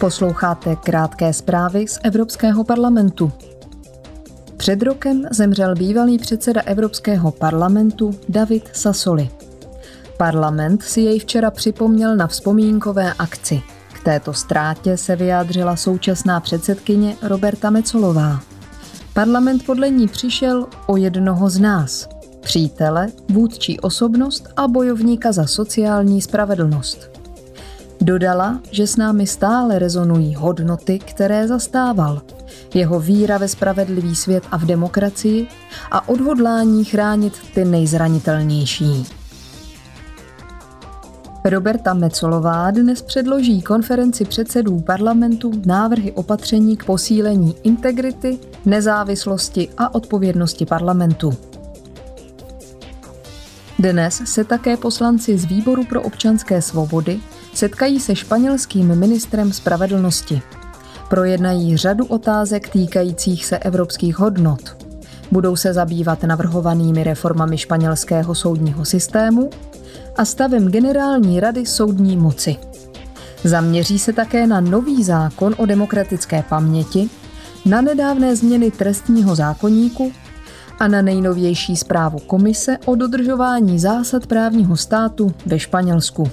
Posloucháte krátké zprávy z Evropského parlamentu. Před rokem zemřel bývalý předseda Evropského parlamentu David Sassoli. Parlament si jej včera připomněl na vzpomínkové akci. K této ztrátě se vyjádřila současná předsedkyně Roberta Mecolová. Parlament podle ní přišel o jednoho z nás, přítele, vůdčí osobnost a bojovníka za sociální spravedlnost. Dodala, že s námi stále rezonují hodnoty, které zastával. Jeho víra ve spravedlivý svět a v demokracii a odhodlání chránit ty nejzranitelnější. Roberta Mecolová dnes předloží konferenci předsedů parlamentu návrhy opatření k posílení integrity, nezávislosti a odpovědnosti parlamentu. Dnes se také poslanci z Výboru pro občanské svobody setkají se španělským ministrem spravedlnosti. Projednají řadu otázek týkajících se evropských hodnot. Budou se zabývat navrhovanými reformami španělského soudního systému a stavem Generální rady soudní moci. Zaměří se také na nový zákon o demokratické paměti, na nedávné změny trestního zákoníku a na nejnovější zprávu Komise o dodržování zásad právního státu ve Španělsku.